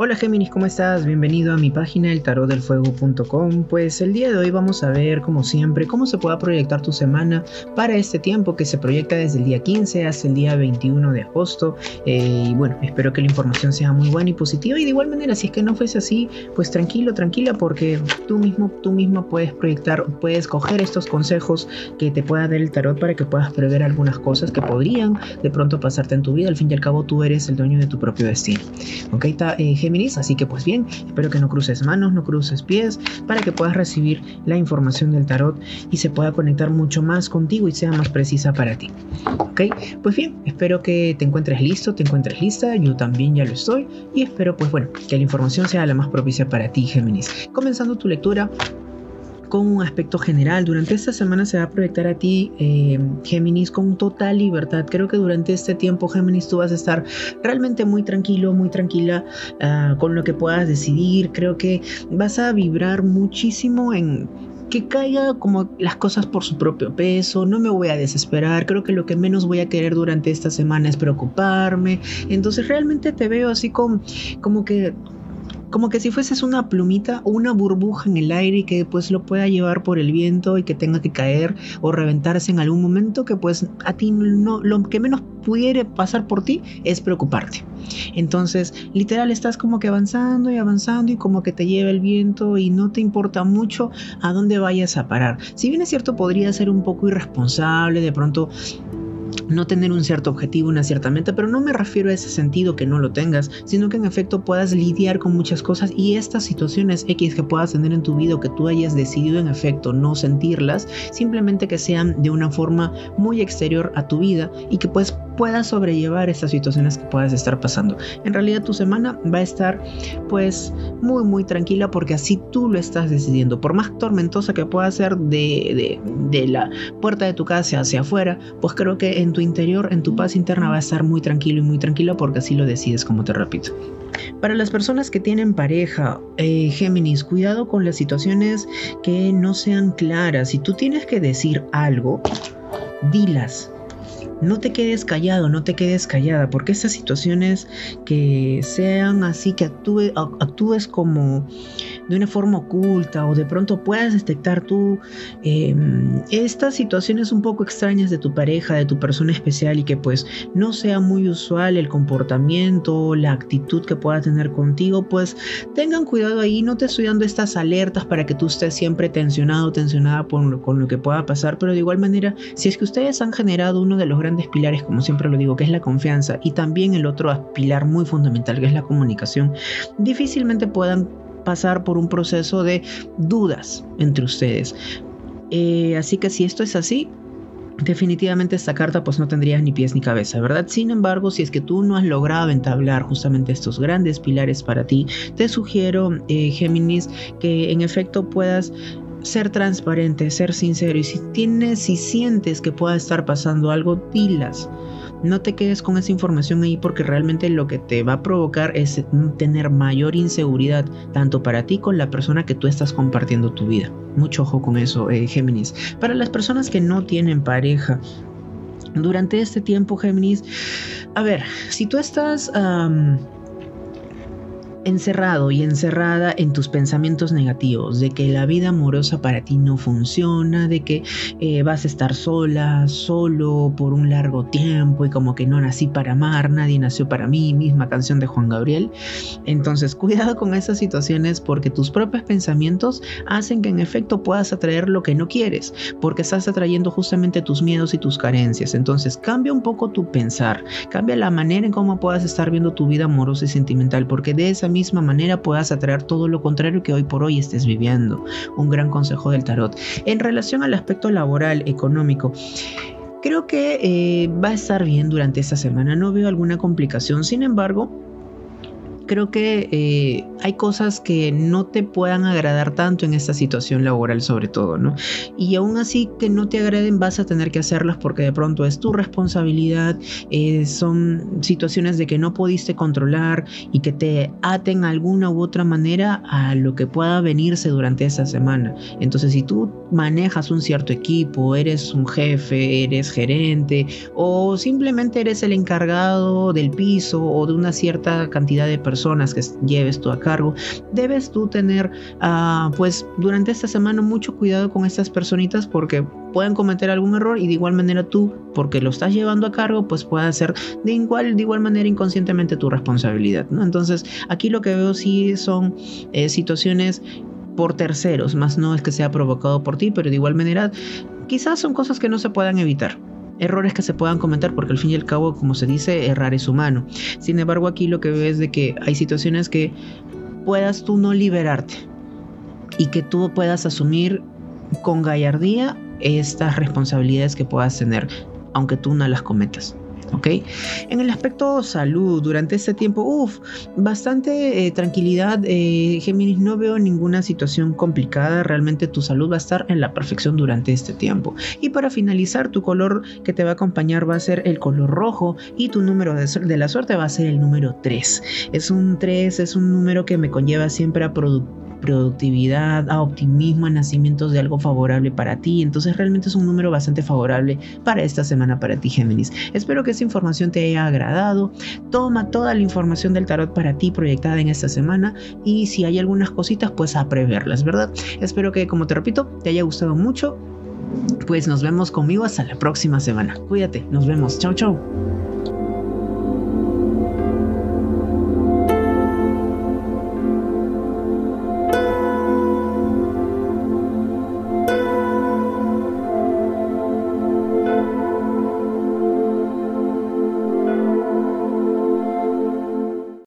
Hola Géminis, ¿cómo estás? Bienvenido a mi página eltarotdelfuego.com. Pues el día de hoy vamos a ver, como siempre, cómo se pueda proyectar tu semana para este tiempo que se proyecta desde el día 15 hasta el día 21 de agosto. Eh, y bueno, espero que la información sea muy buena y positiva. Y de igual manera, si es que no fuese así, pues tranquilo, tranquila, porque tú mismo, tú mismo puedes proyectar, puedes coger estos consejos que te pueda dar el tarot para que puedas prever algunas cosas que podrían de pronto pasarte en tu vida. Al fin y al cabo, tú eres el dueño de tu propio destino. ¿Ok? Está, eh, Así que pues bien, espero que no cruces manos, no cruces pies, para que puedas recibir la información del tarot y se pueda conectar mucho más contigo y sea más precisa para ti. Ok, pues bien, espero que te encuentres listo, te encuentres lista, yo también ya lo estoy y espero pues bueno, que la información sea la más propicia para ti, Géminis. Comenzando tu lectura, con un aspecto general. Durante esta semana se va a proyectar a ti, eh, Géminis, con total libertad. Creo que durante este tiempo, Géminis, tú vas a estar realmente muy tranquilo, muy tranquila ah, con lo que puedas decidir. Creo que vas a vibrar muchísimo en que caiga como las cosas por su propio peso, no me voy a desesperar, creo que lo que menos voy a querer durante esta semana es preocuparme, entonces realmente te veo así como, como que como que si fueses una plumita o una burbuja en el aire y que pues lo pueda llevar por el viento y que tenga que caer o reventarse en algún momento que pues a ti no lo que menos pudiera pasar por ti es preocuparte. Entonces, literal estás como que avanzando y avanzando y como que te lleva el viento y no te importa mucho a dónde vayas a parar. Si bien es cierto podría ser un poco irresponsable de pronto no tener un cierto objetivo, una cierta meta, pero no me refiero a ese sentido que no lo tengas, sino que en efecto puedas lidiar con muchas cosas y estas situaciones X que puedas tener en tu vida o que tú hayas decidido en efecto no sentirlas, simplemente que sean de una forma muy exterior a tu vida y que pues puedas sobrellevar estas situaciones que puedas estar pasando. En realidad tu semana va a estar pues muy muy tranquila porque así tú lo estás decidiendo. Por más tormentosa que pueda ser de, de, de la puerta de tu casa hacia afuera, pues creo que en tu interior, en tu paz interna va a estar muy tranquilo y muy tranquila porque así lo decides como te repito. Para las personas que tienen pareja, eh, Géminis, cuidado con las situaciones que no sean claras. Si tú tienes que decir algo, dilas no te quedes callado, no te quedes callada, porque estas situaciones que sean así, que actúes como de una forma oculta o de pronto puedas detectar tú em, estas situaciones un poco extrañas de tu pareja, de tu persona especial y que pues no sea muy usual el comportamiento, la actitud que pueda tener contigo, pues tengan cuidado ahí, no te estoy dando estas alertas para que tú estés siempre tensionado, tensionada con lo que pueda pasar, pero de igual manera, si es que ustedes han generado uno de los grandes pilares, como siempre lo digo, que es la confianza, y también el otro pilar muy fundamental, que es la comunicación, difícilmente puedan pasar por un proceso de dudas entre ustedes. Eh, así que si esto es así, definitivamente esta carta pues no tendría ni pies ni cabeza, ¿verdad? Sin embargo, si es que tú no has logrado entablar justamente estos grandes pilares para ti, te sugiero, eh, Géminis, que en efecto puedas ser transparente, ser sincero y si tienes, si sientes que pueda estar pasando algo, dilas. No te quedes con esa información ahí porque realmente lo que te va a provocar es tener mayor inseguridad, tanto para ti con la persona que tú estás compartiendo tu vida. Mucho ojo con eso, eh, Géminis. Para las personas que no tienen pareja, durante este tiempo, Géminis, a ver, si tú estás encerrado y encerrada en tus pensamientos negativos, de que la vida amorosa para ti no funciona, de que eh, vas a estar sola, solo por un largo tiempo y como que no nací para amar, nadie nació para mí, misma canción de Juan Gabriel. Entonces cuidado con esas situaciones porque tus propios pensamientos hacen que en efecto puedas atraer lo que no quieres, porque estás atrayendo justamente tus miedos y tus carencias. Entonces cambia un poco tu pensar, cambia la manera en cómo puedas estar viendo tu vida amorosa y sentimental, porque de esa misma manera puedas atraer todo lo contrario que hoy por hoy estés viviendo. Un gran consejo del tarot. En relación al aspecto laboral, económico, creo que eh, va a estar bien durante esta semana. No veo alguna complicación. Sin embargo, creo que eh, hay cosas que no te puedan agradar tanto en esta situación laboral sobre todo, ¿no? Y aún así que no te agraden vas a tener que hacerlas porque de pronto es tu responsabilidad, eh, son situaciones de que no pudiste controlar y que te aten alguna u otra manera a lo que pueda venirse durante esa semana. Entonces si tú manejas un cierto equipo, eres un jefe, eres gerente o simplemente eres el encargado del piso o de una cierta cantidad de personas, que lleves tú a cargo, debes tú tener, uh, pues durante esta semana mucho cuidado con estas personitas porque pueden cometer algún error y de igual manera tú, porque lo estás llevando a cargo, pues puede ser de igual, de igual manera inconscientemente tu responsabilidad. Entonces, aquí lo que veo sí son eh, situaciones por terceros, más no es que sea provocado por ti, pero de igual manera quizás son cosas que no se puedan evitar errores que se puedan cometer, porque al fin y al cabo, como se dice, errar es humano. Sin embargo, aquí lo que veo es de que hay situaciones que puedas tú no liberarte y que tú puedas asumir con gallardía estas responsabilidades que puedas tener, aunque tú no las cometas. ¿Ok? En el aspecto salud, durante este tiempo, uff, bastante eh, tranquilidad, eh, Géminis, no veo ninguna situación complicada, realmente tu salud va a estar en la perfección durante este tiempo. Y para finalizar, tu color que te va a acompañar va a ser el color rojo y tu número de, de la suerte va a ser el número 3. Es un 3, es un número que me conlleva siempre a productividad productividad, a optimismo, a nacimientos de algo favorable para ti. Entonces realmente es un número bastante favorable para esta semana para ti, Géminis. Espero que esta información te haya agradado. Toma toda la información del tarot para ti proyectada en esta semana y si hay algunas cositas, pues a preverlas, ¿verdad? Espero que, como te repito, te haya gustado mucho. Pues nos vemos conmigo hasta la próxima semana. Cuídate, nos vemos. Chao, chao.